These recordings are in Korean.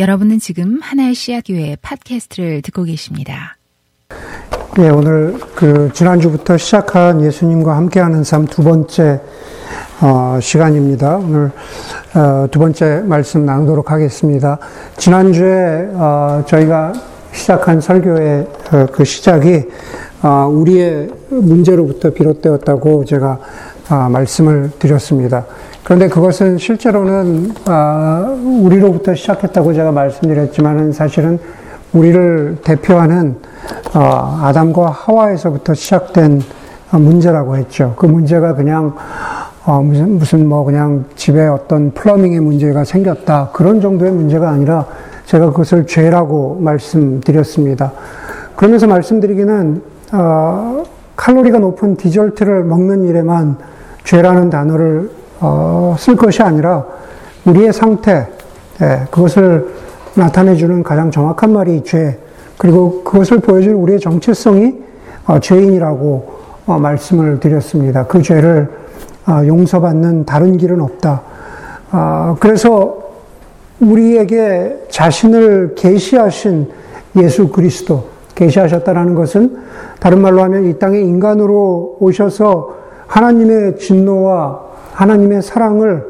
여러분은 지금 하나의 씨앗교회 팟캐스트를 듣고 계십니다. 예, 오늘 그 지난주부터 시작한 예수님과 함께하는 삶 두 번째 어, 시간입니다. 오늘 어, 두 번째 말씀 나누도록 하겠습니다. 지난주에 어, 저희가 시작한 설교의 어, 그 시작이 어, 우리의 문제로부터 비롯되었다고 제가 어, 말씀을 드렸습니다. 그런데 그것은 실제로는 우리로부터 시작했다고 제가 말씀드렸지만은 사실은 우리를 대표하는 아담과 하와에서부터 시작된 문제라고 했죠. 그 문제가 그냥 어, 무슨, 무슨 뭐 그냥 집에 어떤 플러밍의 문제가 생겼다. 그런 정도의 문제가 아니라 제가 그것을 죄라고 말씀드렸습니다. 그러면서 말씀드리기는, 어, 칼로리가 높은 디저트를 먹는 일에만 죄라는 단어를 어, 쓸 것이 아니라 우리의 상태, 예, 그것을 나타내주는 가장 정확한 말이 죄, 그리고 그것을 보여줄 우리의 정체성이 어, 죄인이라고 어, 말씀을 드렸습니다. 그 죄를 아, 용서받는 다른 길은 없다. 아, 그래서 우리에게 자신을 계시하신 예수 그리스도 계시하셨다라는 것은 다른 말로 하면 이 땅에 인간으로 오셔서 하나님의 진노와 하나님의 사랑을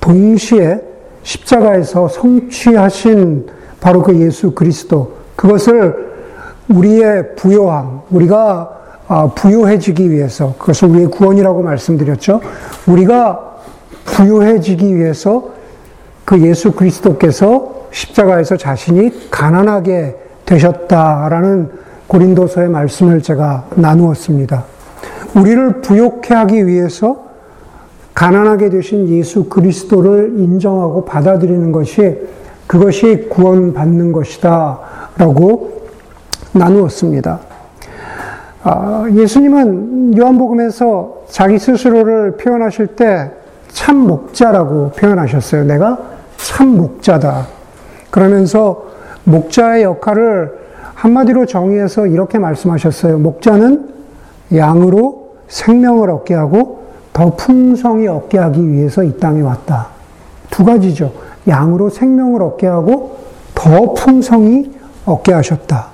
동시에 십자가에서 성취하신 바로 그 예수 그리스도 그것을 우리의 부요함 우리가 아, 부요해지기 위해서 그것을 우리의 구원이라고 말씀드렸죠. 우리가 부요해지기 위해서 그 예수 그리스도께서 십자가에서 자신이 가난하게 되셨다라는 고린도서의 말씀을 제가 나누었습니다. 우리를 부욕해 하기 위해서 가난하게 되신 예수 그리스도를 인정하고 받아들이는 것이 그것이 구원받는 것이다 라고 나누었습니다. 아, 예수님은 요한복음에서 자기 스스로를 표현하실 때 참 목자라고 표현하셨어요. 내가 참 목자다. 그러면서 목자의 역할을 한마디로 정의해서 이렇게 말씀하셨어요. 목자는 양으로 생명을 얻게 하고 더 풍성히 얻게 하기 위해서 이 땅에 왔다. 두 가지죠. 양으로 생명을 얻게 하고 더 풍성히 얻게 하셨다.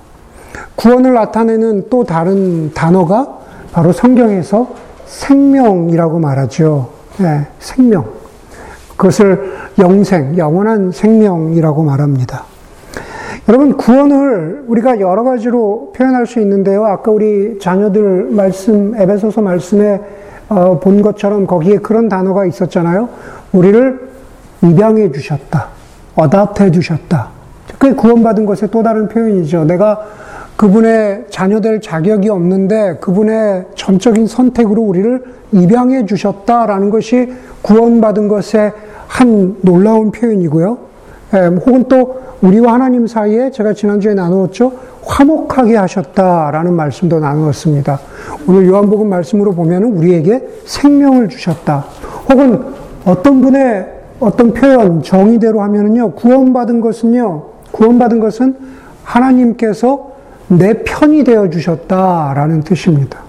구원을 나타내는 또 다른 단어가 바로 성경에서 생명이라고 말하죠. 네, 생명. 그것을 영생, 영원한 생명이라고 말합니다. 여러분, 구원을 우리가 여러 가지로 표현할 수 있는데요. 아까 우리 자녀들 말씀, 에베소서 말씀에 어, 본 것처럼 거기에 그런 단어가 있었잖아요. 우리를 입양해 주셨다. 어답해 주셨다. 그게 구원받은 것의 또 다른 표현이죠. 내가 그분의 자녀될 자격이 없는데 그분의 전적인 선택으로 우리를 입양해 주셨다라는 것이 구원받은 것의 한 놀라운 표현이고요. 예, 혹은 또 우리와 하나님 사이에 제가 지난주에 나누었죠. 화목하게 하셨다라는 말씀도 나누었습니다. 오늘 요한복음 말씀으로 보면은 우리에게 생명을 주셨다. 혹은 어떤 분의 어떤 표현, 정의대로 하면은요, 구원받은 것은요, 구원받은 것은 하나님께서 내 편이 되어 주셨다라는 뜻입니다.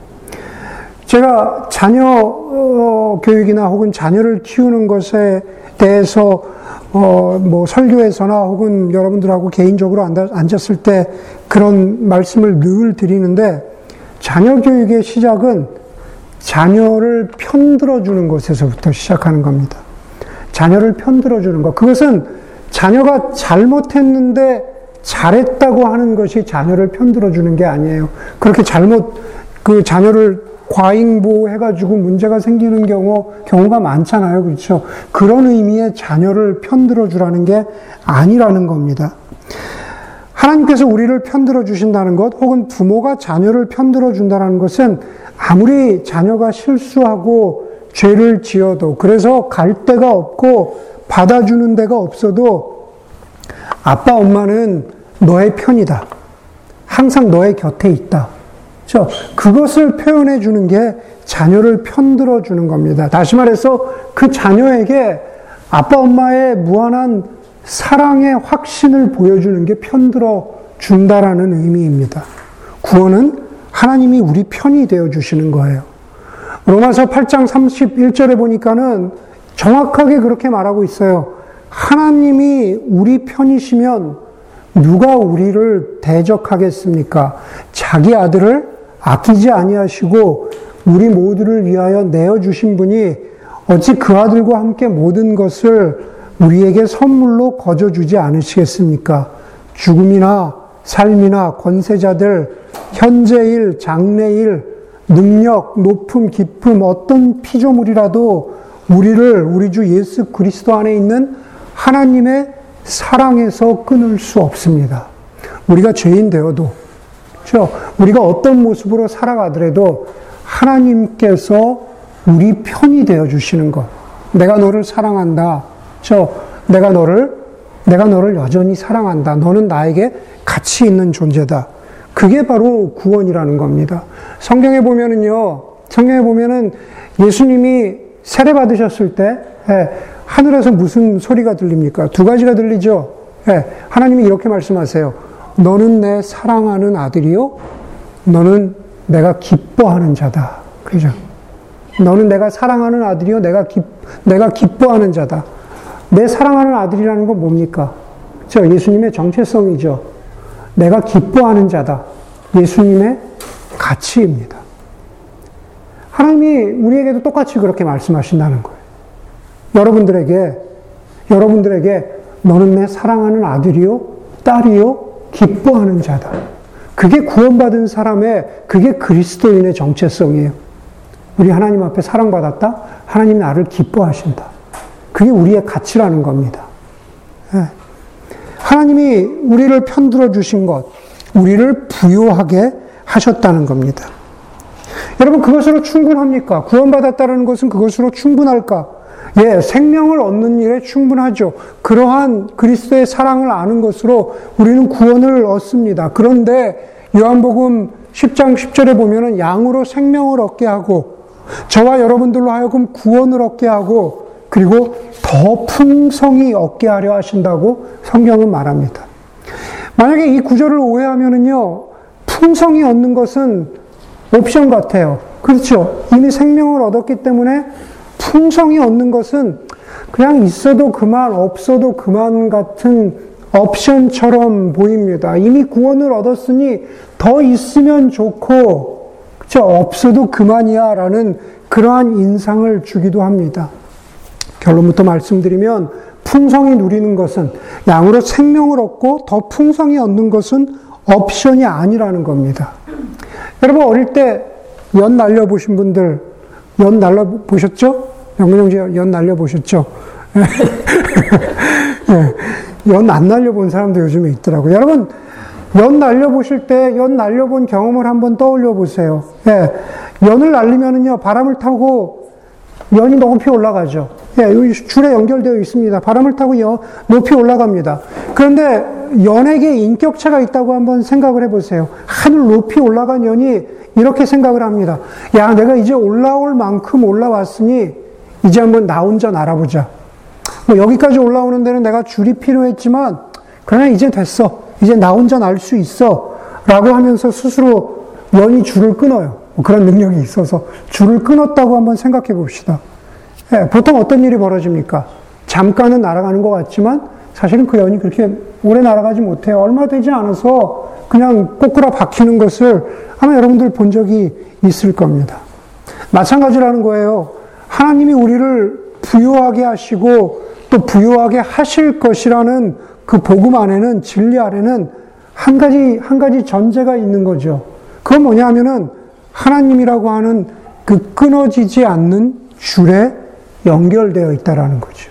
제가 자녀 어, 교육이나 혹은 자녀를 키우는 것에 대해서 어, 뭐 설교에서나 혹은 여러분들하고 개인적으로 앉았을 때 그런 말씀을 늘 드리는데 자녀 교육의 시작은 자녀를 편들어 주는 것에서부터 시작하는 겁니다. 자녀를 편들어 주는 것. 그것은 자녀가 잘못했는데 잘했다고 하는 것이 자녀를 편들어 주는 게 아니에요. 그렇게 잘못 그 자녀를 과잉보해가지고 문제가 생기는 경우, 경우가 많잖아요. 그렇죠? 그런 의미의 자녀를 편들어 주라는 게 아니라는 겁니다. 하나님께서 우리를 편들어 주신다는 것, 혹은 부모가 자녀를 편들어 준다는 것은 아무리 자녀가 실수하고 죄를 지어도, 그래서 갈 데가 없고 받아주는 데가 없어도 아빠, 엄마는 너의 편이다. 항상 너의 곁에 있다. 그렇죠? 그것을 표현해 주는 게 자녀를 편들어 주는 겁니다. 다시 말해서 그 자녀에게 아빠 엄마의 무한한 사랑의 확신을 보여주는 게 편들어 준다라는 의미입니다. 구원은 하나님이 우리 편이 되어 주시는 거예요. 로마서 8장 31절에 보니까는 정확하게 그렇게 말하고 있어요. 하나님이 우리 편이시면 누가 우리를 대적하겠습니까? 자기 아들을 아끼지 아니하시고 우리 모두를 위하여 내어 주신 분이 어찌 그 아들과 함께 모든 것을 우리에게 선물로 거저 주지 않으시겠습니까? 죽음이나 삶이나 권세자들, 현재일, 장래일, 능력, 높음, 깊음, 어떤 피조물이라도 우리를 우리 주 예수 그리스도 안에 있는 하나님의 사랑에서 끊을 수 없습니다. 우리가 죄인 되어도, 그렇죠? 우리가 어떤 모습으로 살아가더라도 하나님께서 우리 편이 되어 주시는 것. 내가 너를 사랑한다. 저 내가 너를 내가 너를 여전히 사랑한다. 너는 나에게 가치 있는 존재다. 그게 바로 구원이라는 겁니다. 성경에 보면은요. 성경에 보면은 예수님이 세례 받으셨을 때 예, 하늘에서 무슨 소리가 들립니까? 두 가지가 들리죠. 예, 하나님이 이렇게 말씀하세요. 너는 내 사랑하는 아들이요. 너는 내가 기뻐하는 자다. 그죠? 너는 내가 사랑하는 아들이요. 내가 기, 내가 기뻐하는 자다. 내 사랑하는 아들이라는 건 뭡니까? 저 예수님의 정체성이죠. 내가 기뻐하는 자다. 예수님의 가치입니다. 하나님이 우리에게도 똑같이 그렇게 말씀하신다는 거예요. 여러분들에게, 여러분들에게 너는 내 사랑하는 아들이요, 딸이요, 기뻐하는 자다. 그게 구원받은 사람의, 그게 그리스도인의 정체성이에요. 우리 하나님 앞에 사랑받았다? 하나님 나를 기뻐하신다. 그게 우리의 가치라는 겁니다. 예. 하나님이 우리를 편들어 주신 것, 우리를 부요하게 하셨다는 겁니다. 여러분, 그것으로 충분합니까? 구원받았다는 것은 그것으로 충분할까? 예, 생명을 얻는 일에 충분하죠. 그러한 그리스도의 사랑을 아는 것으로 우리는 구원을 얻습니다. 그런데 요한복음 10장 10절에 보면은 양으로 생명을 얻게 하고 저와 여러분들로 하여금 구원을 얻게 하고 그리고 더 풍성히 얻게 하려 하신다고 성경은 말합니다. 만약에 이 구절을 오해하면은요, 풍성히 얻는 것은 옵션 같아요. 그렇죠. 이미 생명을 얻었기 때문에 풍성히 얻는 것은 그냥 있어도 그만, 없어도 그만 같은 옵션처럼 보입니다. 이미 구원을 얻었으니 더 있으면 좋고, 그쵸? 없어도 그만이야. 라는 그러한 인상을 주기도 합니다. 결론부터 말씀드리면, 풍성히 누리는 것은, 양으로 생명을 얻고 더 풍성히 얻는 것은 옵션이 아니라는 겁니다. 여러분, 어릴 때 연 날려 보신 분들, 연 날려 보셨죠? 영근형제 연 날려보셨죠? 예, 연안 날려본 사람도 요즘에 있더라고요. 여러분, 연 날려보실 때, 연 날려본 경험을 한번 떠올려 보세요. 예, 연을 날리면은요, 바람을 타고 연이 높이 올라가죠. 예, 여기 줄에 연결되어 있습니다. 바람을 타고 연, 높이 올라갑니다. 그런데 연에게 인격체가 있다고 한번 생각을 해보세요. 하늘 높이 올라간 연이 이렇게 생각을 합니다. 야, 내가 이제 올라올 만큼 올라왔으니 이제 한번 나 혼자 날아보자. 뭐 여기까지 올라오는 데는 내가 줄이 필요했지만 그러나 이제 됐어. 이제 나 혼자 날수 있어. 라고 하면서 스스로 연이 줄을 끊어요. 뭐 그런 능력이 있어서 줄을 끊었다고 한번 생각해 봅시다. 예, 보통 어떤 일이 벌어집니까? 잠깐은 날아가는 것 같지만 사실은 그 연이 그렇게 오래 날아가지 못해요. 얼마 되지 않아서 그냥 꼬꾸라 박히는 것을 아마 여러분들 본 적이 있을 겁니다. 마찬가지라는 거예요. 하나님이 우리를 부유하게 하시고 또 부유하게 하실 것이라는 그 복음 안에는 진리 아래는 한 가지 한 가지 전제가 있는 거죠. 그건 뭐냐 하면은 하나님이라고 하는 그 끊어지지 않는 줄에 연결되어 있다라는 거죠.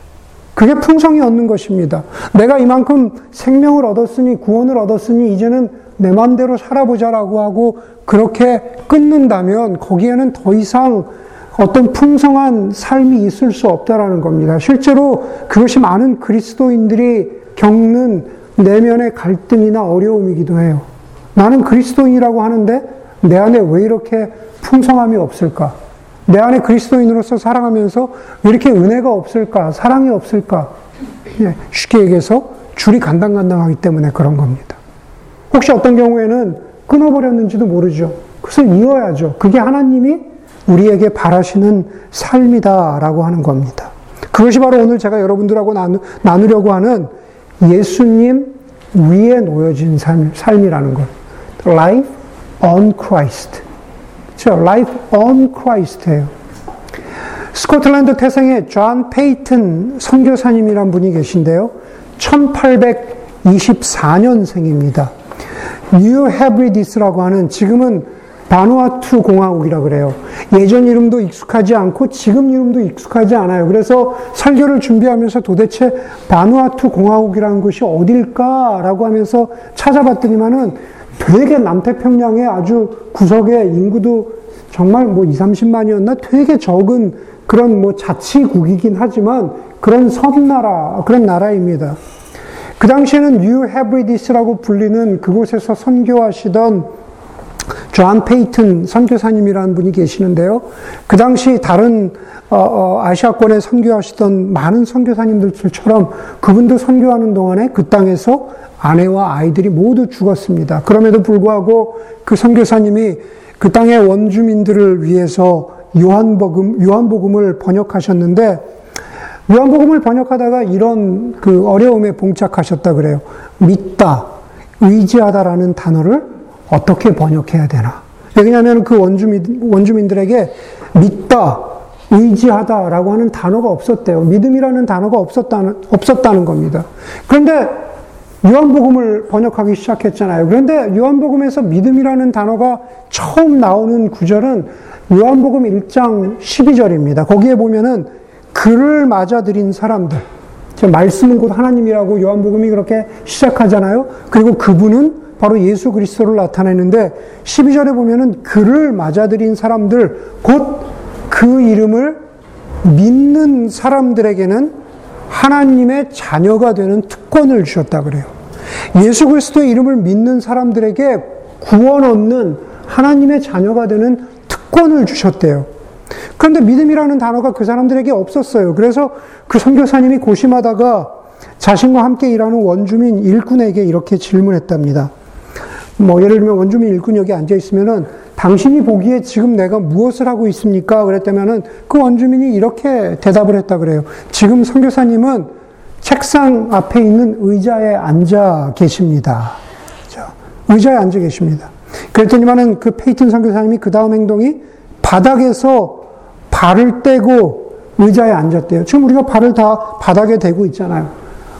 그게 풍성이 얻는 것입니다. 내가 이만큼 생명을 얻었으니 구원을 얻었으니 이제는 내 마음대로 살아보자라고 하고 그렇게 끊는다면 거기에는 더 이상 어떤 풍성한 삶이 있을 수 없다라는 겁니다. 실제로 그것이 많은 그리스도인들이 겪는 내면의 갈등이나 어려움이기도 해요. 나는 그리스도인이라고 하는데 내 안에 왜 이렇게 풍성함이 없을까? 내 안에 그리스도인으로서 살아가면서 왜 이렇게 은혜가 없을까? 사랑이 없을까? 예, 쉽게 얘기해서 줄이 간당간당하기 때문에 그런 겁니다. 혹시 어떤 경우에는 끊어버렸는지도 모르죠. 그것을 이어야죠. 그게 하나님이 우리에게 바라시는 삶이다라고 하는 겁니다. 그것이 바로 오늘 제가 여러분들하고 나누, 나누려고 하는 예수님 위에 놓여진 삶, 삶이라는 것. Life on Christ. 그렇죠? Life on Christ예요. 스코틀랜드 태생의 존 페이튼 선교사님이란 분이 계신데요. 1824년생입니다. 뉴 헤브리디스라고 하는 지금은 바누아투 공화국이라 그래요. 예전 이름도 익숙하지 않고 지금 이름도 익숙하지 않아요. 그래서 설교를 준비하면서 도대체 바누아투 공화국이라는 곳이 어딜까라고 하면서 찾아봤더니만은 되게 남태평양의 아주 구석에 인구도 정말 뭐 2, 30만이었나 되게 적은 그런 뭐 자치국이긴 하지만 그런 섬나라, 그런 나라입니다. 그 당시에는 뉴 헤브리디스라고 불리는 그곳에서 선교하시던 존 페이튼 선교사님이라는 분이 계시는데요. 그 당시 다른 어, 어, 아시아권에 선교하시던 많은 선교사님들처럼 그분도 선교하는 동안에 그 땅에서 아내와 아이들이 모두 죽었습니다. 그럼에도 불구하고 그 선교사님이 그 땅의 원주민들을 위해서 요한복음, 요한복음을 번역하셨는데 요한복음을 번역하다가 이런 그 어려움에 봉착하셨다 그래요. 믿다, 의지하다라는 단어를 어떻게 번역해야 되나? 왜냐하면 그 원주민, 원주민들에게 믿다, 의지하다라고 하는 단어가 없었대요. 믿음이라는 단어가 없었다는, 없었다는 겁니다. 그런데 요한복음을 번역하기 시작했잖아요. 그런데 요한복음에서 믿음이라는 단어가 처음 나오는 구절은 요한복음 1장 12절입니다. 거기에 보면은 그를 맞아들인 사람들. 말씀은 곧 하나님이라고 요한복음이 그렇게 시작하잖아요. 그리고 그분은 바로 예수 그리스도를 나타내는데 12절에 보면은 그를 맞아들인 사람들 곧 그 이름을 믿는 사람들에게는 하나님의 자녀가 되는 특권을 주셨다 그래요. 예수 그리스도의 이름을 믿는 사람들에게 구원 얻는 하나님의 자녀가 되는 특권을 주셨대요. 그런데 믿음이라는 단어가 그 사람들에게 없었어요. 그래서 그 선교사님이 고심하다가 자신과 함께 일하는 원주민 일꾼에게 이렇게 질문했답니다. 뭐 예를 들면 원주민 일꾼 여기 앉아 있으면은 당신이 보기에 지금 내가 무엇을 하고 있습니까? 그랬다면은 그 원주민이 이렇게 대답을 했다 그래요. 지금 선교사님은 책상 앞에 있는 의자에 앉아 계십니다. 의자에 앉아 계십니다. 그랬더니만은 그 페이튼 선교사님이 그 다음 행동이 바닥에서 발을 떼고 의자에 앉았대요. 지금 우리가 발을 다 바닥에 대고 있잖아요.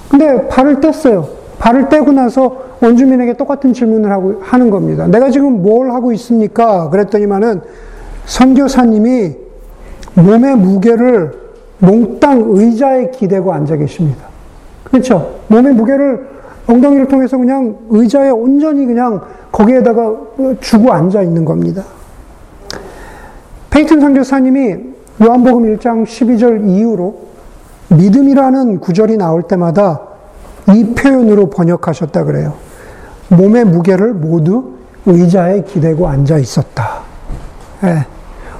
근데 발을 뗐어요. 발을 떼고 나서 원주민에게 똑같은 질문을 하고 하는 겁니다. 내가 지금 뭘 하고 있습니까? 그랬더니만은 선교사님이 몸의 무게를 몽땅 의자에 기대고 앉아 계십니다. 그렇죠? 몸의 무게를 엉덩이를 통해서 그냥 의자에 온전히 그냥 거기에다가 주고 앉아 있는 겁니다. 페이튼 선교사님이 요한복음 1장 12절 이후로 믿음이라는 구절이 나올 때마다 이 표현으로 번역하셨다 그래요. 몸의 무게를 모두 의자에 기대고 앉아 있었다. 예.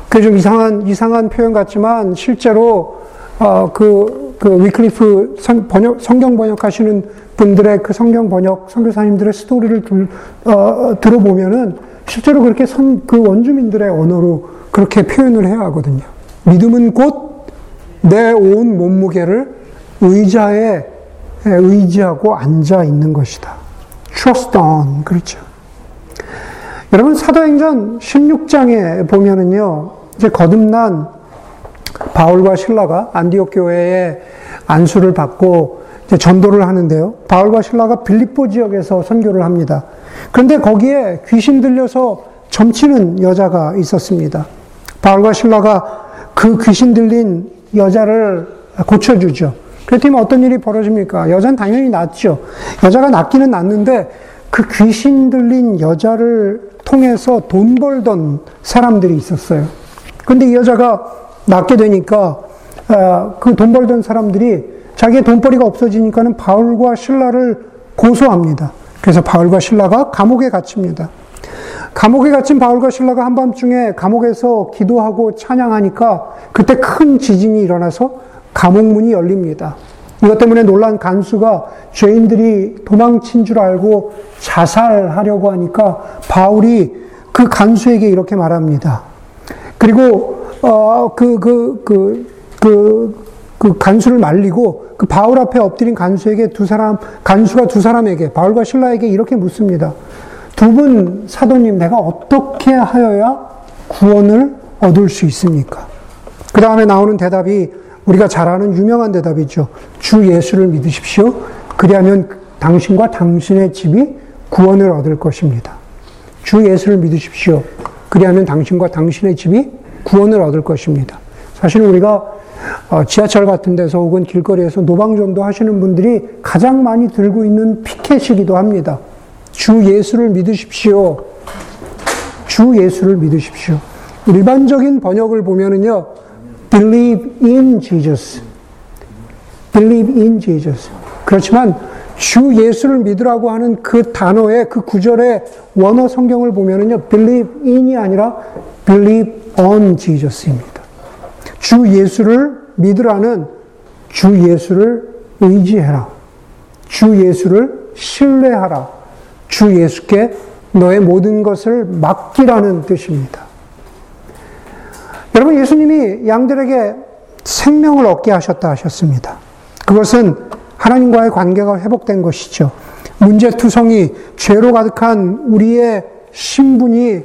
그게 좀 이상한, 이상한 표현 같지만 실제로, 어, 그, 그 위클리프 성, 번역, 성경 번역하시는 분들의 그 성경 번역, 선교사님들의 스토리를 들, 어, 들어보면은 실제로 그렇게 선, 그 원주민들의 언어로 그렇게 표현을 해야 하거든요. 믿음은 곧 내 온 몸무게를 의자에 의지하고 앉아 있는 것이다. trust on. 그렇죠. 여러분, 사도행전 16장에 보면은요, 이제 거듭난 바울과 신라가 안디옥 교회에 안수를 받고 전도를 하는데요. 바울과 신라가 빌립보 지역에서 선교를 합니다. 그런데 거기에 귀신 들려서 점치는 여자가 있었습니다. 바울과 신라가 그 귀신 들린 여자를 고쳐주죠. 그랬더니 어떤 일이 벌어집니까? 여자는 당연히 낫죠. 여자가 낫기는 낫는데 그 귀신 들린 여자를 통해서 돈 벌던 사람들이 있었어요. 근데 이 여자가 낫게 되니까 어, 그돈 벌던 사람들이 자기의 돈벌이가 없어지니까는 바울과 신라를 고소합니다. 그래서 바울과 신라가 감옥에 갇힙니다. 감옥에 갇힌 바울과 신라가 한밤중에 감옥에서 기도하고 찬양하니까 그때 큰 지진이 일어나서 감옥문이 열립니다. 이것 때문에 놀란 간수가 죄인들이 도망친 줄 알고 자살하려고 하니까 바울이 그 간수에게 이렇게 말합니다. 그리고 어, 그, 그, 그, 그, 그 그 간수를 말리고 그 바울 앞에 엎드린 간수에게 두 사람, 간수가 두 사람에게, 바울과 신라에게 이렇게 묻습니다. 두 분 사도님, 내가 어떻게 하여야 구원을 얻을 수 있습니까? 그 다음에 나오는 대답이 우리가 잘 아는 유명한 대답이죠. 주 예수를 믿으십시오. 그리하면 당신과 당신의 집이 구원을 얻을 것입니다. 주 예수를 믿으십시오. 그리하면 당신과 당신의 집이 구원을 얻을 것입니다. 사실 우리가 어, 지하철 같은 데서 혹은 길거리에서 노방전도 하시는 분들이 가장 많이 들고 있는 피켓이기도 합니다. 주 예수를 믿으십시오. 주 예수를 믿으십시오. 일반적인 번역을 보면은요, believe in Jesus. believe in Jesus. 그렇지만 주 예수를 믿으라고 하는 그 단어의 그 구절의 원어 성경을 보면은요, believe in이 아니라 believe on Jesus입니다. 주 예수를 믿으라는 주 예수를 의지해라. 주 예수를 신뢰하라. 주 예수께 너의 모든 것을 맡기라는 뜻입니다. 여러분, 예수님이 양들에게 생명을 얻게 하셨다 하셨습니다. 그것은 하나님과의 관계가 회복된 것이죠. 문제투성이 죄로 가득한 우리의 신분이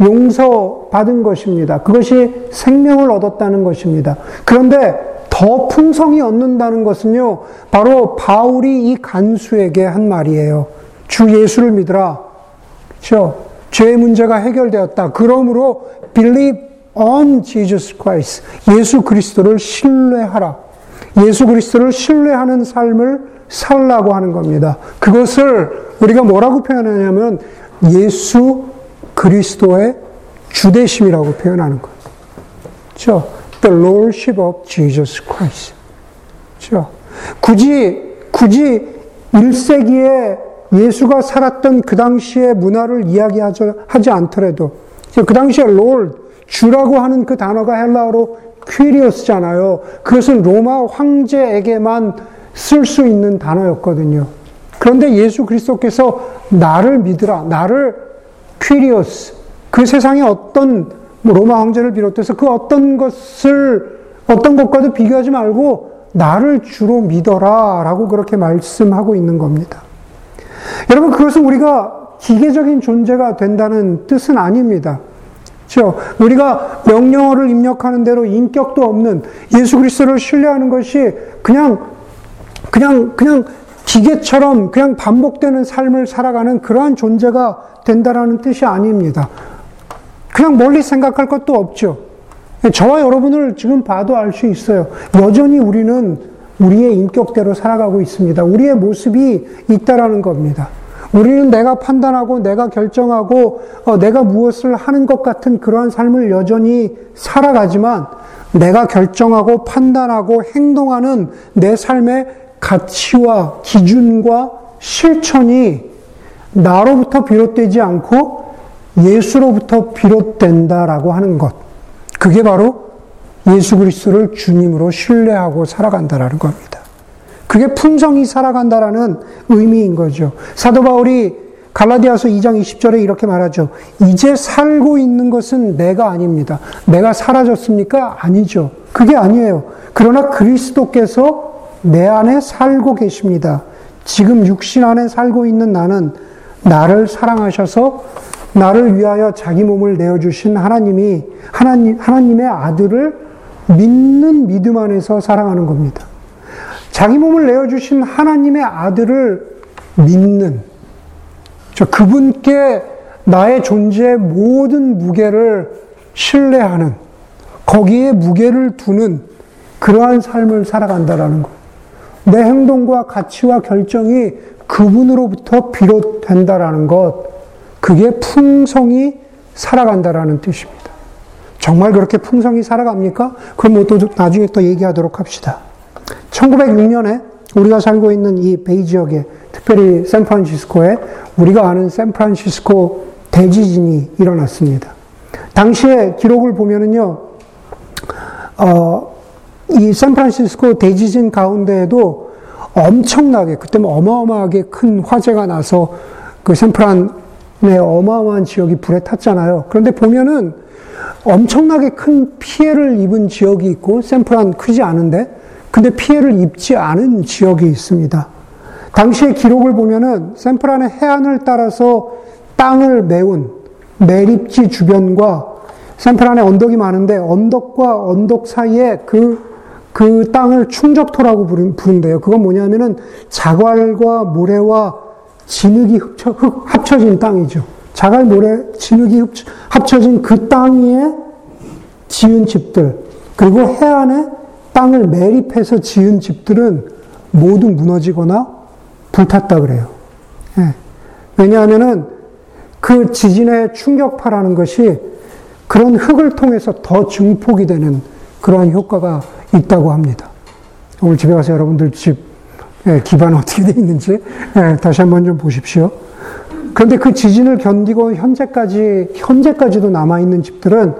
용서받은 것입니다. 그것이 생명을 얻었다는 것입니다. 그런데 더 풍성히 얻는다는 것은요, 바로 바울이 이 간수에게 한 말이에요. 주 예수를 믿으라. 그렇죠? 죄의 문제가 해결되었다. 그러므로 believe on Jesus Christ. 예수 그리스도를 신뢰하라. 예수 그리스도를 신뢰하는 삶을 살라고 하는 겁니다. 그것을 우리가 뭐라고 표현하냐면 예수 그리스도의 주대심이라고 표현하는 거예요. 그렇죠? The Lordship of Jesus Christ. 그렇죠? 굳이 굳이 1세기에 예수가 살았던 그 당시의 문화를 이야기하지 않더라도 그 당시에 Lord, 주라고 하는 그 단어가 헬라어로 퀴리오스잖아요. 그것은 로마 황제에게만 쓸 수 있는 단어였거든요. 그런데 예수 그리스도께서 나를 믿으라, 나를 퀴리오스, 그 세상의 어떤 뭐 로마 황제를 비롯해서 그 어떤 것을 어떤 것과도 비교하지 말고 나를 주로 믿어라 라고 그렇게 말씀하고 있는 겁니다. 여러분, 그것은 우리가 기계적인 존재가 된다는 뜻은 아닙니다. 그렇죠? 우리가 명령어를 입력하는 대로 인격도 없는 예수 그리스도를 신뢰하는 것이 그냥 그냥 그냥 기계처럼 그냥 반복되는 삶을 살아가는 그러한 존재가 된다라는 뜻이 아닙니다. 그냥 멀리 생각할 것도 없죠. 저와 여러분을 지금 봐도 알 수 있어요. 여전히 우리는 우리의 인격대로 살아가고 있습니다. 우리의 모습이 있다라는 겁니다. 우리는 내가 판단하고 내가 결정하고 어, 내가 무엇을 하는 것 같은 그러한 삶을 여전히 살아가지만 내가 결정하고 판단하고 행동하는 내 삶의 가치와 기준과 실천이 나로부터 비롯되지 않고 예수로부터 비롯된다라고 하는 것. 그게 바로 예수 그리스도를 주님으로 신뢰하고 살아간다라는 겁니다. 그게 풍성히 살아간다라는 의미인 거죠. 사도 바울이 갈라디아서 2장 20절에 이렇게 말하죠. 이제 살고 있는 것은 내가 아닙니다. 내가 사라졌습니까? 아니죠. 그게 아니에요. 그러나 그리스도께서 내 안에 살고 계십니다. 지금 육신 안에 살고 있는 나는 나를 사랑하셔서 나를 위하여 자기 몸을 내어주신 하나님이 하나님, 하나님의 아들을 믿는 믿음 안에서 사랑하는 겁니다. 자기 몸을 내어주신 하나님의 아들을 믿는, 저 그분께 나의 존재의 모든 무게를 신뢰하는, 거기에 무게를 두는 그러한 삶을 살아간다라는 것. 내 행동과 가치와 결정이 그분으로부터 비롯된다라는 것. 그게 풍성히 살아간다라는 뜻입니다. 정말 그렇게 풍성히 살아갑니까? 그럼 뭐또 나중에 또 얘기하도록 합시다. 1906년에 우리가 살고 있는 이 베이 지역에, 특별히 샌프란시스코에 우리가 아는 샌프란시스코 대지진이 일어났습니다. 당시의 기록을 보면은요, 어, 이 샌프란시스코 대지진 가운데에도 엄청나게, 그때는 어마어마하게 큰 화재가 나서 그 샌프란의 어마어마한 지역이 불에 탔잖아요. 그런데 보면은 엄청나게 큰 피해를 입은 지역이 있고, 샌프란 크지 않은데, 근데 피해를 입지 않은 지역이 있습니다. 당시의 기록을 보면은 샘프란의 해안을 따라서 땅을 메운 매립지 주변과 샘프란에 언덕이 많은데 언덕과 언덕 사이에 그, 그 땅을 충적토라고 부른대요. 그건 뭐냐면은 자갈과 모래와 진흙이 흡쳐, 합쳐진 땅이죠. 자갈, 모래, 진흙이 합쳐진 그 땅 위에 지은 집들, 그리고 해안에 땅을 매립해서 지은 집들은 모두 무너지거나 불탔다 그래요. 예. 왜냐하면은 그 지진의 충격파라는 것이 그런 흙을 통해서 더 증폭이 되는 그러한 효과가 있다고 합니다. 오늘 집에 가서 여러분들 집 예, 기반 어떻게 되어 있는지 예, 다시 한번 좀 보십시오. 그런데 그 지진을 견디고 현재까지 현재까지도 남아 있는 집들은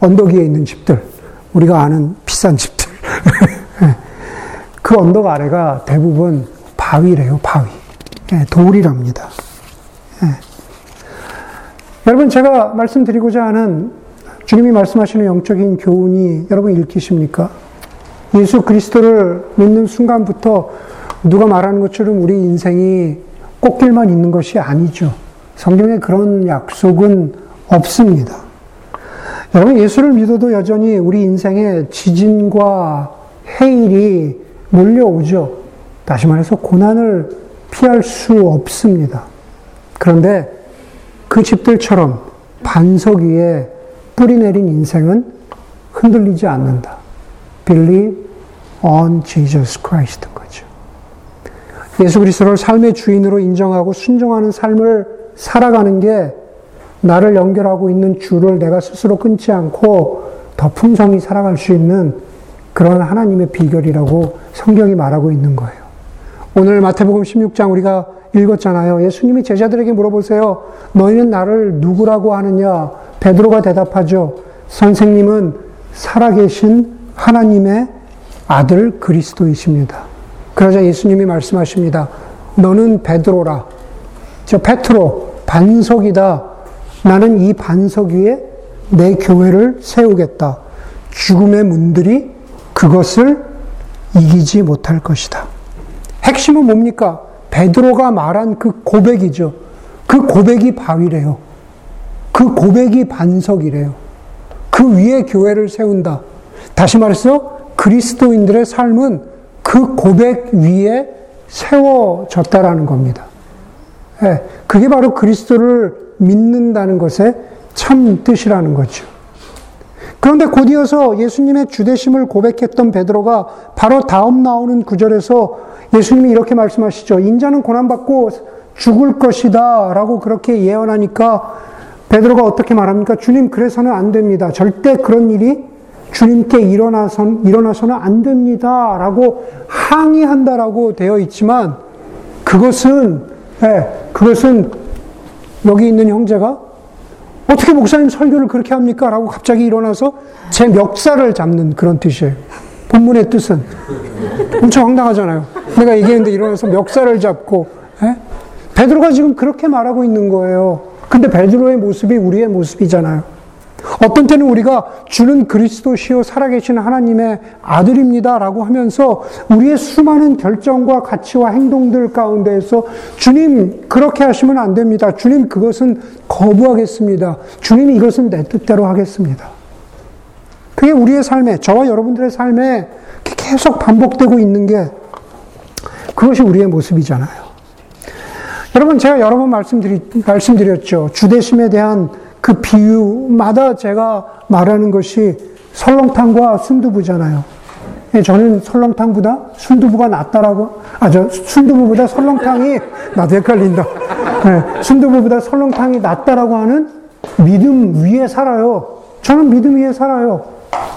언덕 위에 있는 집들, 우리가 아는 비싼. 예. 그 언덕 아래가 대부분 바위래요, 바위. 예, 돌이랍니다. 예. 여러분, 제가 말씀드리고자 하는 주님이 말씀하시는 영적인 교훈이 여러분 읽히십니까? 예수 그리스도를 믿는 순간부터 누가 말하는 것처럼 우리 인생이 꽃길만 있는 것이 아니죠. 성경에 그런 약속은 없습니다. 여러분, 예수를 믿어도 여전히 우리 인생에 지진과 해일이 몰려오죠. 다시 말해서 고난을 피할 수 없습니다. 그런데 그 집들처럼 반석 위에 뿌리 내린 인생은 흔들리지 않는다. Believe on Jesus Christ 거죠. 예수 그리스도를 삶의 주인으로 인정하고 순종하는 삶을 살아가는 게 나를 연결하고 있는 줄을 내가 스스로 끊지 않고 더 풍성히 살아갈 수 있는 그런 하나님의 비결이라고 성경이 말하고 있는 거예요. 오늘 마태복음 16장 우리가 읽었잖아요. 예수님이 제자들에게 물어보세요. 너희는 나를 누구라고 하느냐? 베드로가 대답하죠. 선생님은 살아계신 하나님의 아들 그리스도이십니다. 그러자 예수님이 말씀하십니다. 너는 베드로라. 저 페트로 반석이다. 나는 이 반석 위에 내 교회를 세우겠다. 죽음의 문들이 그것을 이기지 못할 것이다. 핵심은 뭡니까? 베드로가 말한 그 고백이죠. 그 고백이 바위래요. 그 고백이 반석이래요. 그 위에 교회를 세운다. 다시 말해서 그리스도인들의 삶은 그 고백 위에 세워졌다라는 겁니다. 예, 그게 바로 그리스도를 믿는다는 것의 참 뜻이라는 거죠. 그런데 곧이어서 예수님의 주대심을 고백했던 베드로가 바로 다음 나오는 구절에서 예수님이 이렇게 말씀하시죠. 인자는 고난받고 죽을 것이다. 라고 그렇게 예언하니까 베드로가 어떻게 말합니까? 주님, 그래서는 안 됩니다. 절대 그런 일이 주님께 일어나선, 일어나서는 안 됩니다. 라고 항의한다라고 되어 있지만 그것은, 예, 그것은 여기 있는 형제가 어떻게 목사님 설교를 그렇게 합니까? 라고 갑자기 일어나서 제 멱살을 잡는 그런 뜻이에요. 본문의 뜻은. 엄청 황당하잖아요. 내가 얘기했는데 일어나서 멱살을 잡고, 에? 베드로가 지금 그렇게 말하고 있는 거예요. 근데 베드로의 모습이 우리의 모습이잖아요. 어떤 때는 우리가 주는 그리스도시요 살아계신 하나님의 아들입니다라고 하면서 우리의 수많은 결정과 가치와 행동들 가운데에서 주님 그렇게 하시면 안 됩니다. 주님 그것은 거부하겠습니다. 주님이 이것은 내 뜻대로 하겠습니다. 그게 우리의 삶에 저와 여러분들의 삶에 계속 반복되고 있는 게 그것이 우리의 모습이잖아요. 여러분 제가 여러 번 말씀드리, 말씀드렸죠. 주대심에 대한 그 비유마다 제가 말하는 것이 설렁탕과 순두부잖아요. 예, 저는 설렁탕보다 순두부가 낫다라고, 아, 저 순두부보다 설렁탕이, 나도 헷갈린다. 네, 순두부보다 설렁탕이 낫다라고 하는 믿음 위에 살아요. 저는 믿음 위에 살아요.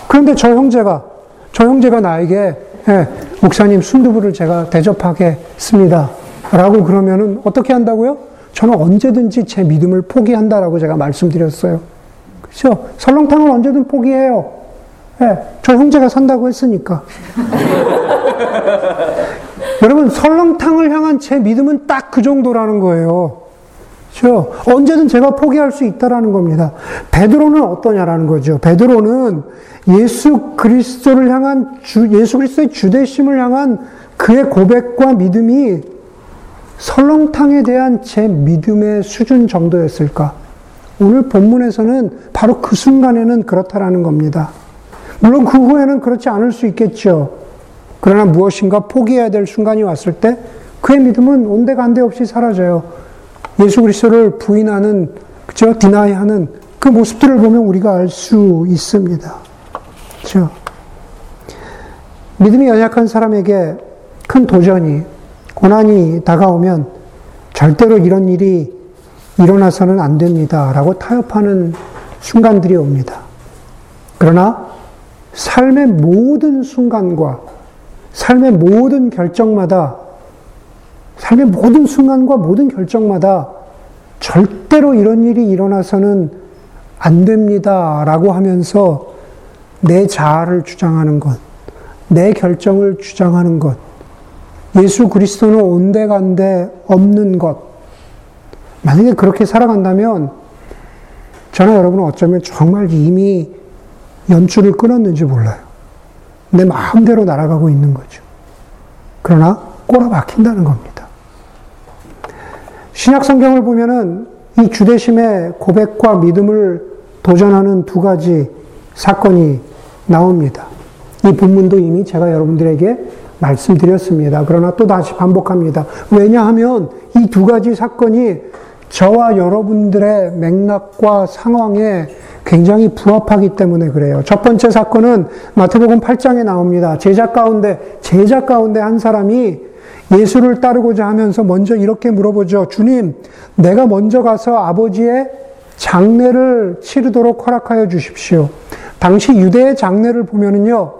그런데 저 형제가, 저 형제가 나에게, 네, 목사님 순두부를 제가 대접하겠습니다. 라고 그러면은 어떻게 한다고요? 저는 언제든지 제 믿음을 포기한다라고 제가 말씀드렸어요. 그렇죠? 설렁탕을 언제든 포기해요. 네, 저 형제가 산다고 했으니까. 여러분, 설렁탕을 향한 제 믿음은 딱 그 정도라는 거예요. 그렇죠? 언제든 제가 포기할 수 있다라는 겁니다. 베드로는 어떠냐라는 거죠. 베드로는 예수 그리스도를 향한 주, 예수 그리스도의 주대심을 향한 그의 고백과 믿음이 설렁탕에 대한 제 믿음의 수준 정도였을까? 오늘 본문에서는 바로 그 순간에는 그렇다라는 겁니다. 물론 그 후에는 그렇지 않을 수 있겠죠. 그러나 무엇인가 포기해야 될 순간이 왔을 때 그의 믿음은 온데간데 없이 사라져요. 예수 그리스도를 부인하는 그죠? 디나이하는 그 모습들을 보면 우리가 알 수 있습니다. 그죠? 믿음이 연약한 사람에게 큰 도전이 고난이 다가오면 절대로 이런 일이 일어나서는 안 됩니다. 라고 타협하는 순간들이 옵니다. 그러나 삶의 모든 순간과 삶의 모든 결정마다 삶의 모든 순간과 모든 결정마다 절대로 이런 일이 일어나서는 안 됩니다. 라고 하면서 내 자아를 주장하는 것, 내 결정을 주장하는 것, 예수 그리스도는 온데간데 없는 것. 만약에 그렇게 살아간다면 저나 여러분은 어쩌면 정말 이미 연출을 끊었는지 몰라요. 내 마음대로 날아가고 있는 거죠. 그러나 꼬라 박힌다는 겁니다. 신약 성경을 보면은 이 주대심의 고백과 믿음을 도전하는 두 가지 사건이 나옵니다. 이 본문도 이미 제가 여러분들에게 말씀드렸습니다. 그러나 또 다시 반복합니다. 왜냐하면 이 두 가지 사건이 저와 여러분들의 맥락과 상황에 굉장히 부합하기 때문에 그래요. 첫 번째 사건은 마태복음 8장에 나옵니다. 제자 가운데, 제자 가운데 한 사람이 예수를 따르고자 하면서 먼저 이렇게 물어보죠. 주님, 내가 먼저 가서 아버지의 장례를 치르도록 허락하여 주십시오. 당시 유대의 장례를 보면은요,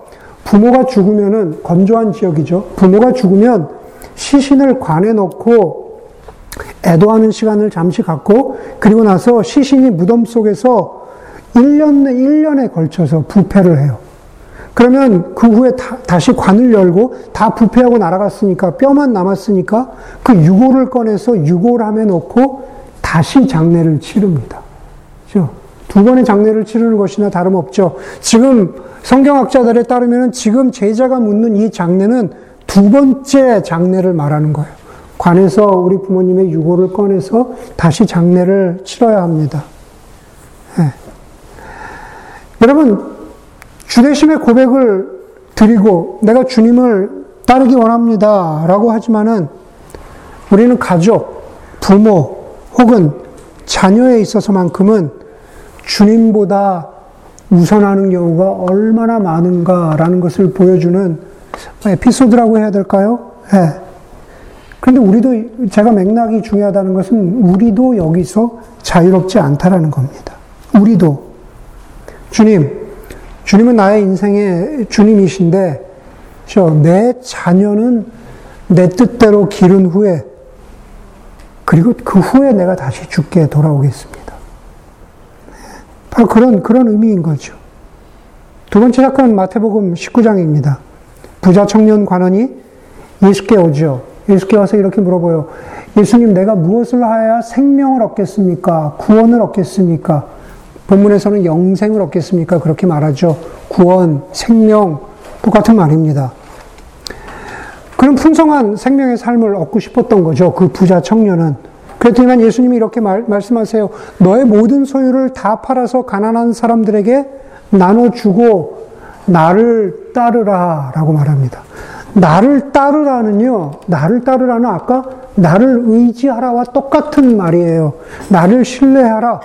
부모가 죽으면은 건조한 지역이죠. 부모가 죽으면 시신을 관에 넣고 애도하는 시간을 잠시 갖고 그리고 나서 시신이 무덤 속에서 1년 내 1년에 걸쳐서 부패를 해요. 그러면 그 후에 다, 시 관을 열고 다 부패하고 날아갔으니까 뼈만 남았으니까 그 유골을 꺼내서 유골함에 넣고 다시 장례를 치릅니다. 그렇죠? 두 번의 장례를 치르는 것이나 다름없죠. 지금 성경학자들에 따르면 지금 제자가 묻는 이 장례는 두 번째 장례를 말하는 거예요. 관에서 우리 부모님의 유골을 꺼내서 다시 장례를 치러야 합니다. 네. 여러분, 주대심의 고백을 드리고 내가 주님을 따르기 원합니다. 라고 하지만은 우리는 가족, 부모, 혹은 자녀에 있어서만큼은 주님보다 우선하는 경우가 얼마나 많은가라는 것을 보여주는 에피소드라고 해야 될까요? 네. 그런데 우리도 제가 맥락이 중요하다는 것은 우리도 여기서 자유롭지 않다라는 겁니다. 우리도 주님, 주님은 나의 인생의 주님이신데 내 자녀는 내 뜻대로 기른 후에 그리고 그 후에 내가 다시 죽게 돌아오겠습니다. 바로 그런, 그런 의미인 거죠. 두 번째 사건은 마태복음 19장입니다. 부자 청년 관원이 예수께 오죠. 예수께 와서 이렇게 물어보요. 예수님, 내가 무엇을 하여야 생명을 얻겠습니까? 구원을 얻겠습니까? 본문에서는 영생을 얻겠습니까? 그렇게 말하죠. 구원, 생명, 똑같은 말입니다. 그런 풍성한 생명의 삶을 얻고 싶었던 거죠. 그 부자 청년은. 그랬더니만 예수님이 이렇게 말, 말씀하세요. 너의 모든 소유를 다 팔아서 가난한 사람들에게 나눠주고 나를 따르라 라고 말합니다. 나를 따르라는요, 나를 따르라는 아까 나를 의지하라와 똑같은 말이에요. 나를 신뢰하라,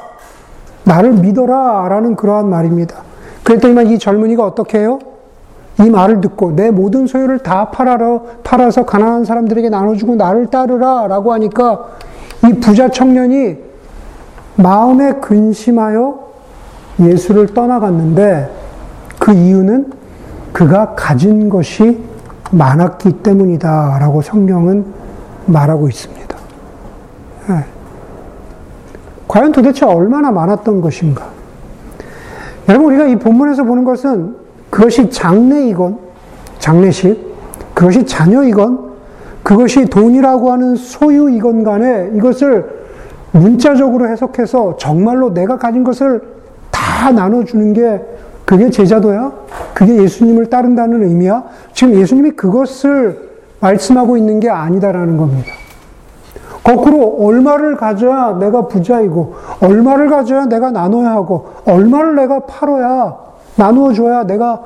나를 믿어라 라는 그러한 말입니다. 그랬더니만 이 젊은이가 어떻게 해요? 이 말을 듣고 내 모든 소유를 다 팔아서 가난한 사람들에게 나눠주고 나를 따르라 라고 하니까 이 부자 청년이 마음에 근심하여 예수를 떠나갔는데 그 이유는 그가 가진 것이 많았기 때문이다 라고 성경은 말하고 있습니다. 네. 과연 도대체 얼마나 많았던 것인가? 여러분, 우리가 이 본문에서 보는 것은 그것이 장래이건, 장례식, 그것이 자녀이건, 그것이 돈이라고 하는 소유이건 간에 이것을 문자적으로 해석해서 정말로 내가 가진 것을 다 나눠주는 게 그게 제자도야? 그게 예수님을 따른다는 의미야? 지금 예수님이 그것을 말씀하고 있는 게 아니다라는 겁니다. 거꾸로 얼마를 가져야 내가 부자이고 얼마를 가져야 내가 나눠야 하고 얼마를 내가 팔아야 나누어 줘야 내가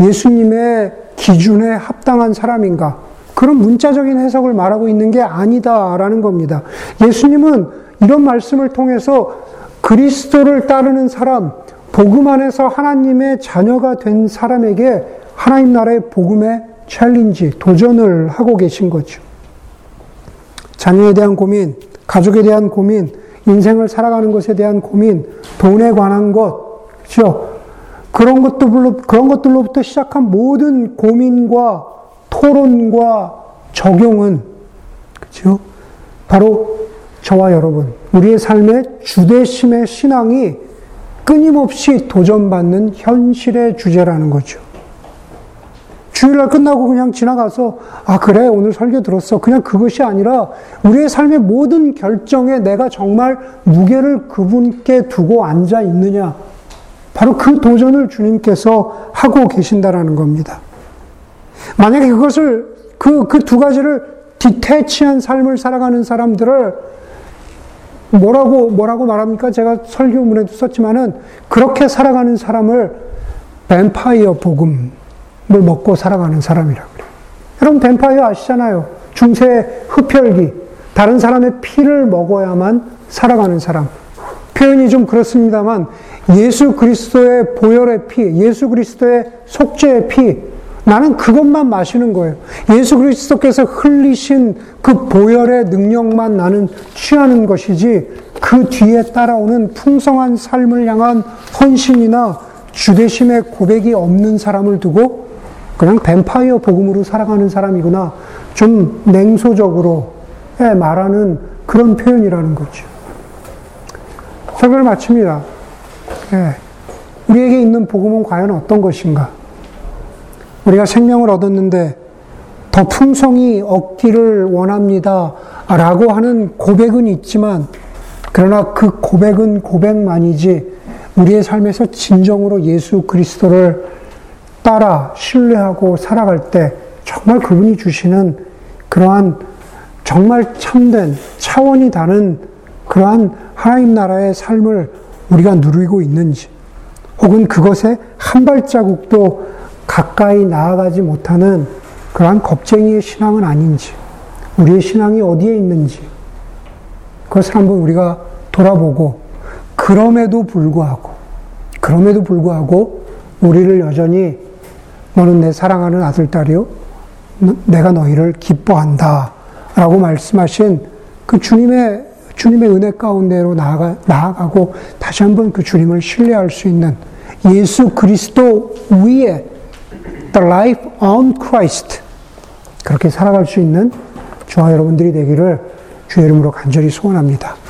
예수님의 기준에 합당한 사람인가? 그런 문자적인 해석을 말하고 있는 게 아니다라는 겁니다. 예수님은 이런 말씀을 통해서 그리스도를 따르는 사람, 복음 안에서 하나님의 자녀가 된 사람에게 하나님 나라의 복음의 챌린지, 도전을 하고 계신 거죠. 자녀에 대한 고민, 가족에 대한 고민, 인생을 살아가는 것에 대한 고민, 돈에 관한 것, 것들로, 그런 것들로부터 시작한 모든 고민과 토론과 적용은, 그렇죠? 바로 저와 여러분, 우리의 삶의 주대심의 신앙이 끊임없이 도전받는 현실의 주제라는 거죠. 주일날 끝나고 그냥 지나가서, 아, 그래, 오늘 설교 들었어. 그냥 그것이 아니라, 우리의 삶의 모든 결정에 내가 정말 무게를 그분께 두고 앉아 있느냐. 바로 그 도전을 주님께서 하고 계신다라는 겁니다. 만약에 그것을, 그, 그 두 가지를 디테치한 삶을 살아가는 사람들을 뭐라고, 뭐라고 말합니까? 제가 설교문에도 썼지만은, 그렇게 살아가는 사람을 뱀파이어 복음을 먹고 살아가는 사람이라고 그래요. 여러분, 뱀파이어 아시잖아요. 중세 흡혈귀. 다른 사람의 피를 먹어야만 살아가는 사람. 표현이 좀 그렇습니다만, 예수 그리스도의 보혈의 피, 예수 그리스도의 속죄의 피, 나는 그것만 마시는 거예요. 예수 그리스도께서 흘리신 그 보혈의 능력만 나는 취하는 것이지 그 뒤에 따라오는 풍성한 삶을 향한 헌신이나 주대심의 고백이 없는 사람을 두고 그냥 뱀파이어 복음으로 살아가는 사람이구나. 좀 냉소적으로 말하는 그런 표현이라는 거죠. 설교를 마칩니다. 예. 우리에게 있는 복음은 과연 어떤 것인가? 우리가 생명을 얻었는데 더 풍성히 얻기를 원합니다. 라고 하는 고백은 있지만, 그러나 그 고백은 고백만이지, 우리의 삶에서 진정으로 예수 그리스도를 따라 신뢰하고 살아갈 때 정말 그분이 주시는 그러한 정말 참된 차원이 다른 그러한 하나님 나라의 삶을 우리가 누리고 있는지, 혹은 그것에 한 발자국도 가까이 나아가지 못하는 그러한 겁쟁이의 신앙은 아닌지, 우리의 신앙이 어디에 있는지, 그것을 한번 우리가 돌아보고, 그럼에도 불구하고, 그럼에도 불구하고, 우리를 여전히 너는 내 사랑하는 아들, 딸이요. 내가 너희를 기뻐한다. 라고 말씀하신 그 주님의, 주님의 은혜 가운데로 나아가, 나아가고 다시 한번 그 주님을 신뢰할 수 있는 예수 그리스도 위에 The life on Christ. 그렇게 살아갈 수 있는 저와 여러분들이 되기를 주의 이름으로 간절히 소원합니다.